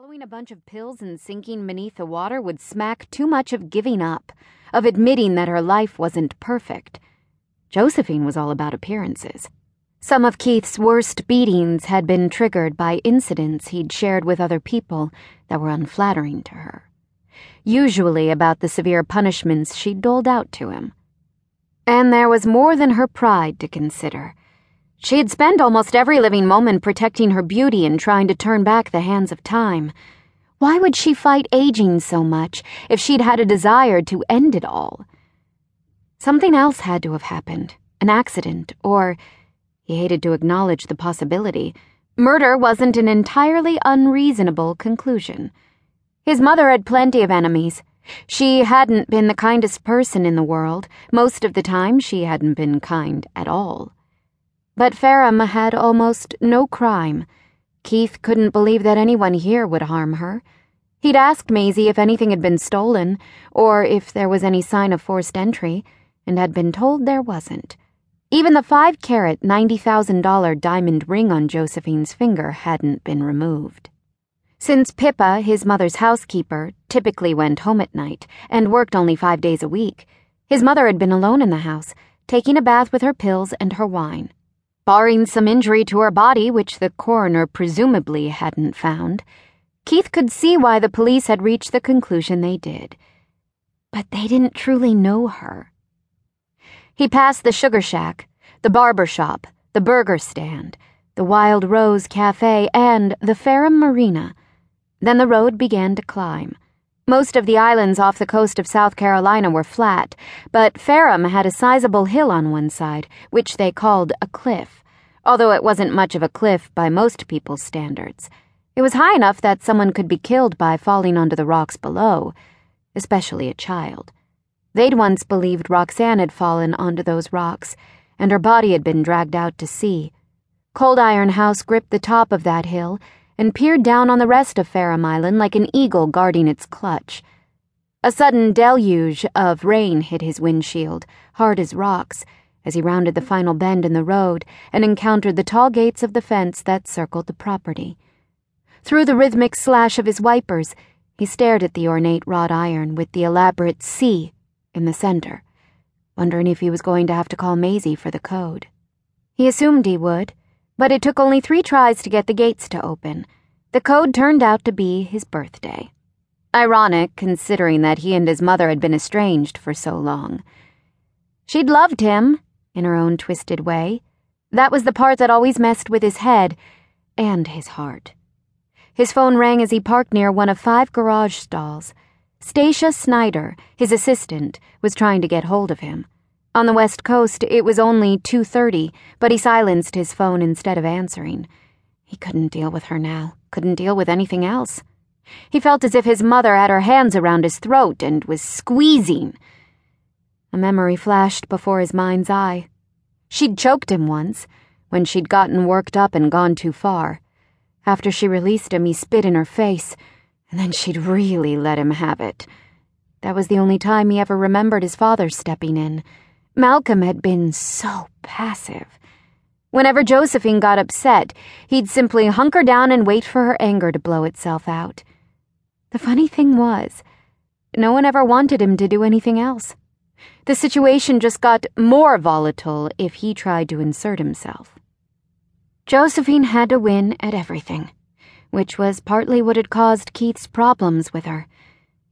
Swallowing a bunch of pills and sinking beneath the water would smack too much of giving up, of admitting that her life wasn't perfect. Josephine was all about appearances. Some of Keith's worst beatings had been triggered by incidents he'd shared with other people that were unflattering to her, usually about the severe punishments she'd doled out to him. And there was more than her pride to consider. She had spent almost every living moment protecting her beauty and trying to turn back the hands of time. Why would she fight aging so much if she'd had a desire to end it all? Something else had to have happened an accident, or, he hated to acknowledge the possibility, murder wasn't an entirely unreasonable conclusion. His mother had plenty of enemies. She hadn't been the kindest person in the world. Most of the time, she hadn't been kind at all. But Fairham had almost no crime. Keith couldn't believe that anyone here would harm her. He'd asked Maisie if anything had been stolen, or if there was any sign of forced entry, and had been told there wasn't. Even the five carat, $90,000 diamond ring on Josephine's finger hadn't been removed. Since Pippa, his mother's housekeeper, typically went home at night and worked only five days a week, his mother had been alone in the house, taking a bath with her pills and her wine. Barring some injury to her body, which the coroner presumably hadn't found, Keith could see why the police had reached the conclusion they did. But they didn't truly know her. He passed the sugar shack, the barber shop, the burger stand, the Wild Rose Cafe, and the Fairham Marina. Then the road began to climb. Most of the islands off the coast of South Carolina were flat, but Fairham had a sizable hill on one side, which they called a cliff although it wasn't much of a cliff by most people's standards. It was high enough that someone could be killed by falling onto the rocks below, especially a child. They'd once believed Roxanne had fallen onto those rocks, and her body had been dragged out to sea. Cold Iron House gripped the top of that hill and peered down on the rest of Fairham Island like an eagle guarding its clutch. A sudden deluge of rain hit his windshield, hard as rocks as he rounded the final bend in the road and encountered the tall gates of the fence that circled the property. Through the rhythmic slash of his wipers, he stared at the ornate wrought iron with the elaborate C in the center, wondering if he was going to have to call Maisie for the code. He assumed he would, but it took only three tries to get the gates to open. The code turned out to be his birthday. Ironic, considering that he and his mother had been estranged for so long. She'd loved him, in her own twisted way. That was the part that always messed with his head and his heart. His phone rang as he parked near one of five garage stalls. Stacia Snyder, his assistant, was trying to get hold of him. On the West Coast, it was only 2:30, but he silenced his phone instead of answering. He couldn't deal with her now, couldn't deal with anything else. He felt as if his mother had her hands around his throat and was squeezing. A memory flashed before his mind's eye. She'd choked him once, when she'd gotten worked up and gone too far. After she released him, he spit in her face, and then she'd really let him have it. That was the only time he ever remembered his father stepping in. Malcolm had been so passive. Whenever Josephine got upset, he'd simply hunker down and wait for her anger to blow itself out. The funny thing was, no one ever wanted him to do anything else. The situation just got more volatile if he tried to insert himself. Josephine had to win at everything, which was partly what had caused Keith's problems with her.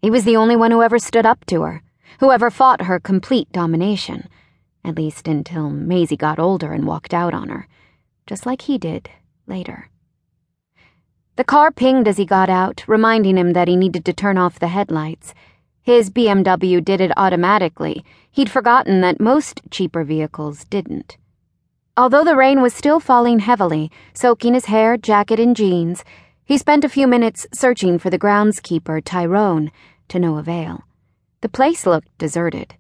He was the only one who ever stood up to her, who ever fought her complete domination, at least until Maisie got older and walked out on her, just like he did later. The car pinged as he got out, reminding him that he needed to turn off the headlights. His BMW did it automatically. He'd forgotten that most cheaper vehicles didn't. Although the rain was still falling heavily, soaking his hair, jacket, and jeans, he spent a few minutes searching for the groundskeeper, Tyrone, to no avail. The place looked deserted.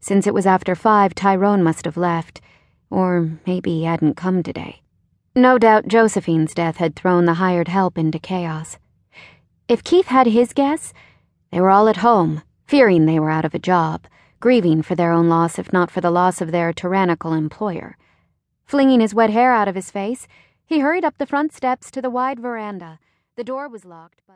Since it was after five, Tyrone must have left. Or maybe he hadn't come today. No doubt Josephine's death had thrown the hired help into chaos. If Keith had his guess, they were all at home fearing they were out of a job, grieving for their own loss if not for the loss of their tyrannical employer. Flinging his wet hair out of his face, he hurried up the front steps to the wide veranda. The door was locked, but